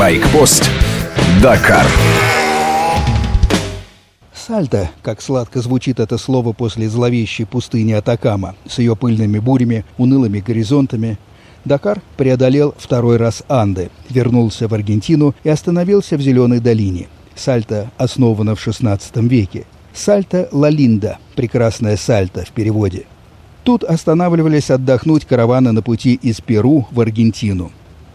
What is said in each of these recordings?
Байкпост. Дакар. Сальто, как сладко звучит это слово после зловещей пустыни Атакама, с ее пыльными бурями, унылыми горизонтами, Дакар преодолел второй раз Анды, вернулся в Аргентину и остановился в Зеленой долине. Сальто основано в XVI веке. Сальто Лалинда, прекрасная Сальто в переводе. Тут останавливались отдохнуть караваны на пути из Перу в Аргентину.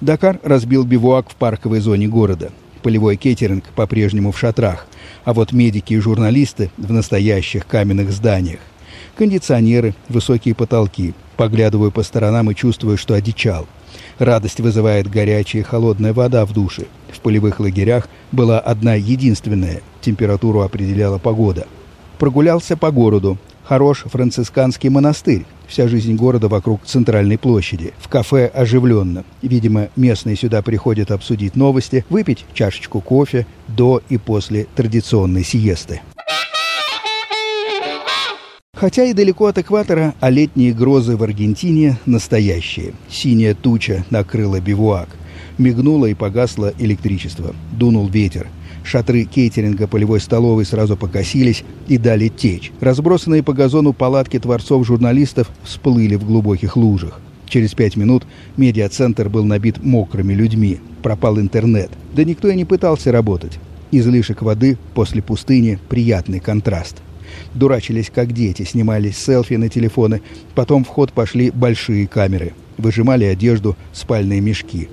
Дакар разбил бивуак в парковой зоне города. Полевой кетеринг по-прежнему в шатрах, а вот медики и журналисты в настоящих каменных зданиях. Кондиционеры, высокие потолки. Поглядываю по сторонам и чувствую, что одичал. Радость вызывает горячая и холодная вода в душе. В полевых лагерях была одна единственная. Температуру определяла погода. Прогулялся по городу. Хорош францисканский монастырь. Вся жизнь города вокруг центральной площади. В кафе оживленно. Видимо, местные сюда приходят обсудить новости, выпить чашечку кофе до и после традиционной сиесты. Хотя и далеко от экватора, а летние грозы в Аргентине настоящие. Синяя туча накрыла бивуак. Мигнуло и погасло электричество. Дунул ветер. Шатры кейтеринга полевой столовой сразу покосились и дали течь. Разбросанные по газону палатки творцов-журналистов всплыли в глубоких лужах. Через пять минут медиацентр был набит мокрыми людьми. Пропал интернет. Да никто и не пытался работать. Излишек воды после пустыни – приятный контраст. Дурачились как дети, снимались селфи на телефоны. Потом в ход пошли большие камеры. Выжимали одежду, спальные мешки.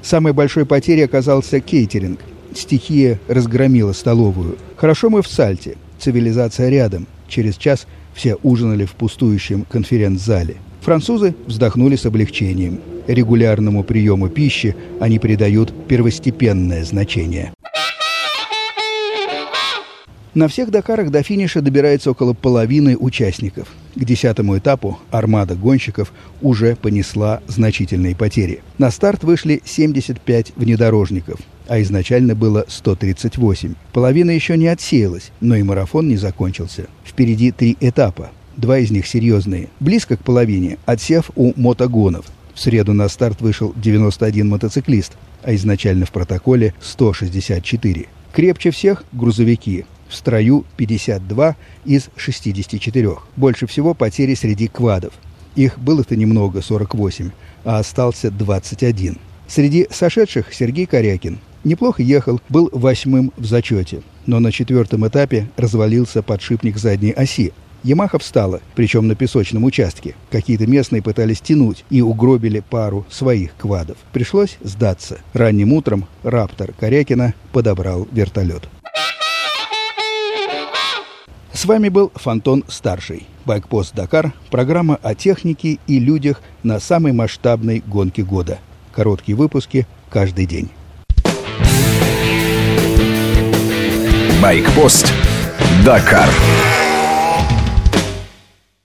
Самой большой потерей оказался кейтеринг. Стихия разгромила столовую. Хорошо мы в Сальте. Цивилизация рядом. Через час все ужинали в пустующем конференц-зале. Французы вздохнули с облегчением. Регулярному приему пищи они придают первостепенное значение. На всех Дакарах до финиша добирается около половины участников. К десятому этапу армада гонщиков уже понесла значительные потери. На старт вышли 75 внедорожников, а изначально было 138. Половина еще не отсеялась, но и марафон не закончился. Впереди три этапа. Два из них серьезные. Близко к половине отсев у мотогонов. В среду на старт вышел 91 мотоциклист, а изначально в протоколе 164. Крепче всех грузовики в строю 52 из 64. Больше всего потери среди квадов. Их было-то немного, 48, а остался 21. Среди сошедших Сергей Корякин. Неплохо ехал, был восьмым в зачете, но на четвертом этапе развалился подшипник задней оси. Ямаха встала, причем на песочном участке. Какие-то местные пытались тянуть и угробили пару своих квадов. Пришлось сдаться. Ранним утром «Раптор» Корякина подобрал вертолет. С вами был Фонтон Старший. Байкпост Дакар. Программа о технике и людях на самой масштабной гонке года. Короткие выпуски каждый день. Байкпост. Дакар.